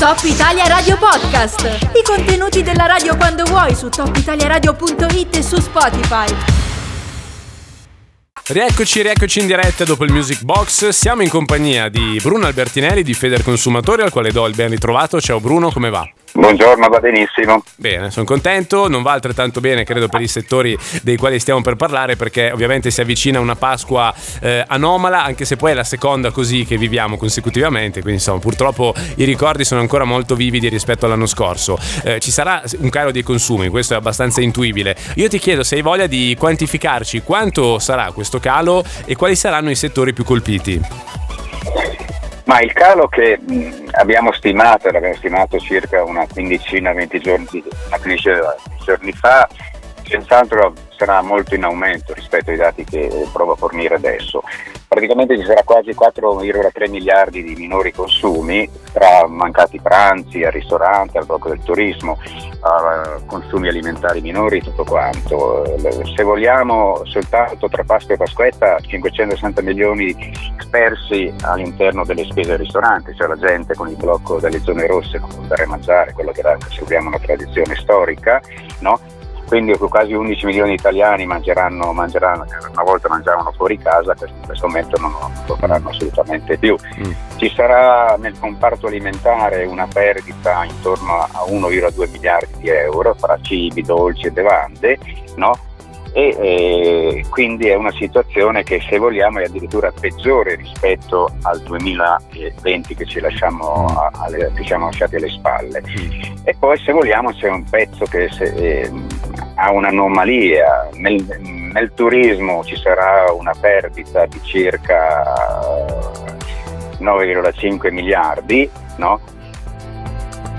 Top Italia Radio Podcast. I contenuti della radio quando vuoi su topitaliaradio.it e su Spotify. Rieccoci, rieccoci in diretta dopo il Music Box. Siamo in compagnia di Bruno Albertinelli di Feder Consumatori, al quale do il ben ritrovato. Ciao Bruno, come va? Buongiorno, va benissimo. Bene, sono contento, non va altrettanto bene credo per i settori dei quali stiamo per parlare perché ovviamente si avvicina una Pasqua eh, anomala anche se poi è la seconda così che viviamo consecutivamente, quindi insomma purtroppo i ricordi sono ancora molto vividi rispetto all'anno scorso. Eh, ci sarà un calo dei consumi, questo è abbastanza intuibile. Io ti chiedo se hai voglia di quantificarci quanto sarà questo calo e quali saranno i settori più colpiti. Ma il calo che abbiamo stimato, l'abbiamo stimato circa una quindicina, venti giorni, giorni fa, senz'altro sarà molto in aumento rispetto ai dati che provo a fornire adesso. Praticamente ci sarà quasi 4,3 miliardi di minori consumi tra mancati pranzi, al ristorante, al blocco del turismo, consumi alimentari minori, tutto quanto. Se vogliamo soltanto tra Pasqua e Pasquetta 560 milioni spersi all'interno delle spese del ristorante, cioè la gente con il blocco delle zone rosse non può andare a mangiare, quello che seguiamo una tradizione storica, no? Quindi quasi 11 milioni di italiani mangeranno, mangeranno, una volta mangiavano fuori casa, in questo momento non lo faranno assolutamente più. Mm. Ci sarà nel comparto alimentare una perdita intorno a 1,2 miliardi di euro fra cibi, dolci e bevande, no? e eh, quindi è una situazione che se vogliamo è addirittura peggiore rispetto al 2020 che ci, lasciamo alle, che siamo lasciati alle spalle. E poi se vogliamo c'è un pezzo che se, eh, ha un'anomalia, nel, nel, turismo ci sarà una perdita di circa 9,5 miliardi, no?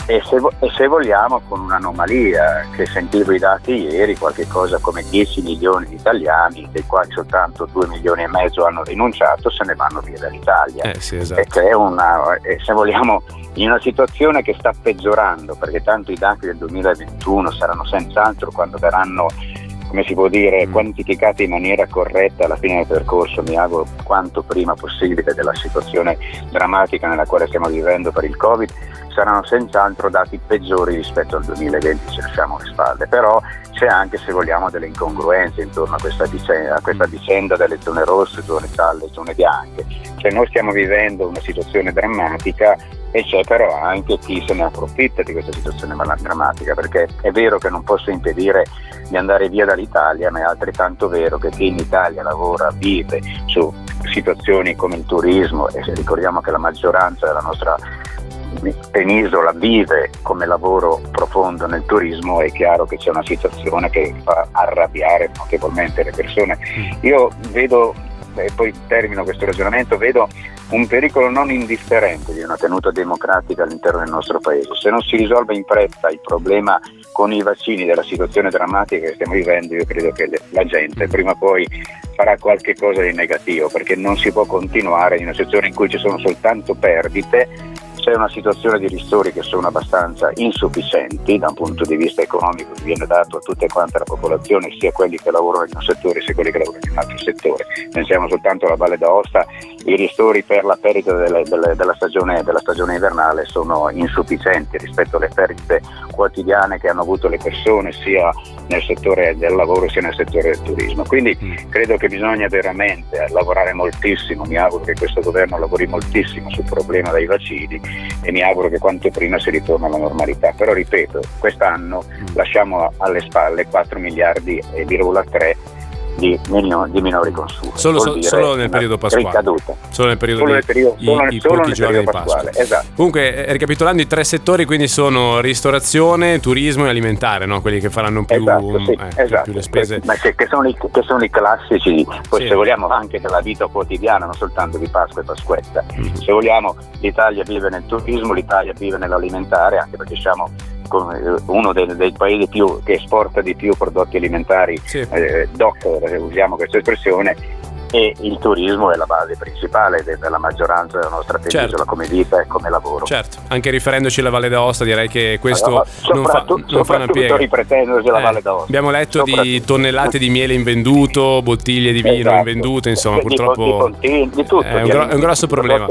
E, se, e se, vogliamo con un'anomalia che sentivo i dati ieri, qualche cosa come 10 milioni di italiani, dei quali soltanto 2 milioni e mezzo hanno rinunciato, se ne vanno via dall'Italia. Eh sì, esatto. E una, se vogliamo, in una situazione che sta peggiorando, perché tanto i dati del 2021 saranno senz'altro quando verranno come si può dire, mm. quantificate in maniera corretta alla fine del percorso, mi auguro quanto prima possibile della situazione drammatica nella quale stiamo vivendo per il Covid, saranno senz'altro dati peggiori rispetto al 2020 se lasciamo le spalle, però c'è anche se vogliamo delle incongruenze intorno a questa vicenda, a questa vicenda delle zone rosse, zone gialle, zone bianche, cioè noi stiamo vivendo una situazione drammatica e c'è però anche chi se ne approfitta di questa situazione drammatica perché è vero che non posso impedire di andare via dall'Italia ma è altrettanto vero che chi in Italia lavora, vive su situazioni come il turismo e se ricordiamo che la maggioranza della nostra penisola vive come lavoro profondo nel turismo è chiaro che c'è una situazione che fa arrabbiare notevolmente le persone. Mm. Io vedo e poi termino questo ragionamento, vedo un pericolo non indifferente di una tenuta democratica all'interno del nostro paese. Se non si risolve in fretta il problema con i vaccini della situazione drammatica che stiamo vivendo, io credo che la gente prima o poi farà qualche cosa di negativo, perché non si può continuare in una situazione in cui ci sono soltanto perdite c'è una situazione di ristori che sono abbastanza insufficienti da un punto di vista economico che viene dato a tutta quanta la popolazione, sia quelli che lavorano in un settore sia quelli che lavorano in un altro settore. Pensiamo soltanto alla Valle d'Aosta, i ristori per la perdita delle, delle, della, stagione, della, stagione, invernale sono insufficienti rispetto alle perdite quotidiane che hanno avuto le persone sia nel settore del lavoro sia nel settore del turismo. Quindi mm. credo che bisogna veramente lavorare moltissimo, mi auguro che questo governo lavori moltissimo sul problema dei vaccini e mi auguro che quanto prima si ritorni alla normalità. Però ripeto, quest'anno mm. lasciamo alle spalle 4 miliardi e 3 di, di minori consumi. Solo, so, solo nel periodo pasquale. Solo nel periodo solo nel periodo, di, solo, i, solo nel periodo di pasquale. Esatto. Comunque, eh, ricapitolando, i tre settori quindi sono ristorazione, turismo e alimentare, no? quelli che faranno più, esatto, sì, eh, esatto. più le spese. Ma che, che, sono i, che, sono i, classici, poi sì. se vogliamo anche della vita quotidiana, non soltanto di Pasqua e Pasquetta. Mm-hmm. Se vogliamo, l'Italia vive nel turismo, l'Italia vive nell'alimentare, anche perché siamo uno dei, dei, paesi più, che esporta di più prodotti alimentari, sì. eh, DOC, usiamo questa espressione, e il turismo è la base principale della maggioranza della nostra penisola certo. come vita e come lavoro. Certo, anche riferendoci alla Valle d'Aosta direi che questo allora, non, fa, non fa una piega. ripretendosi alla eh, Valle d'Aosta. Abbiamo letto di tonnellate di miele invenduto, bottiglie di vino esatto. invendute, insomma di, purtroppo di, di tutto, è, un gro- è, un grosso problema.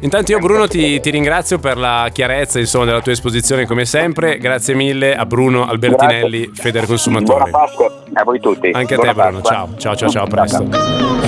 Intanto io Bruno ti, ti, ringrazio per la chiarezza insomma, della tua esposizione come sempre, grazie mille a Bruno Albertinelli, grazie. Feder Consumatore. Buona Pasqua a voi tutti. Anche a te Bruno, ciao, ciao ciao ciao, a presto.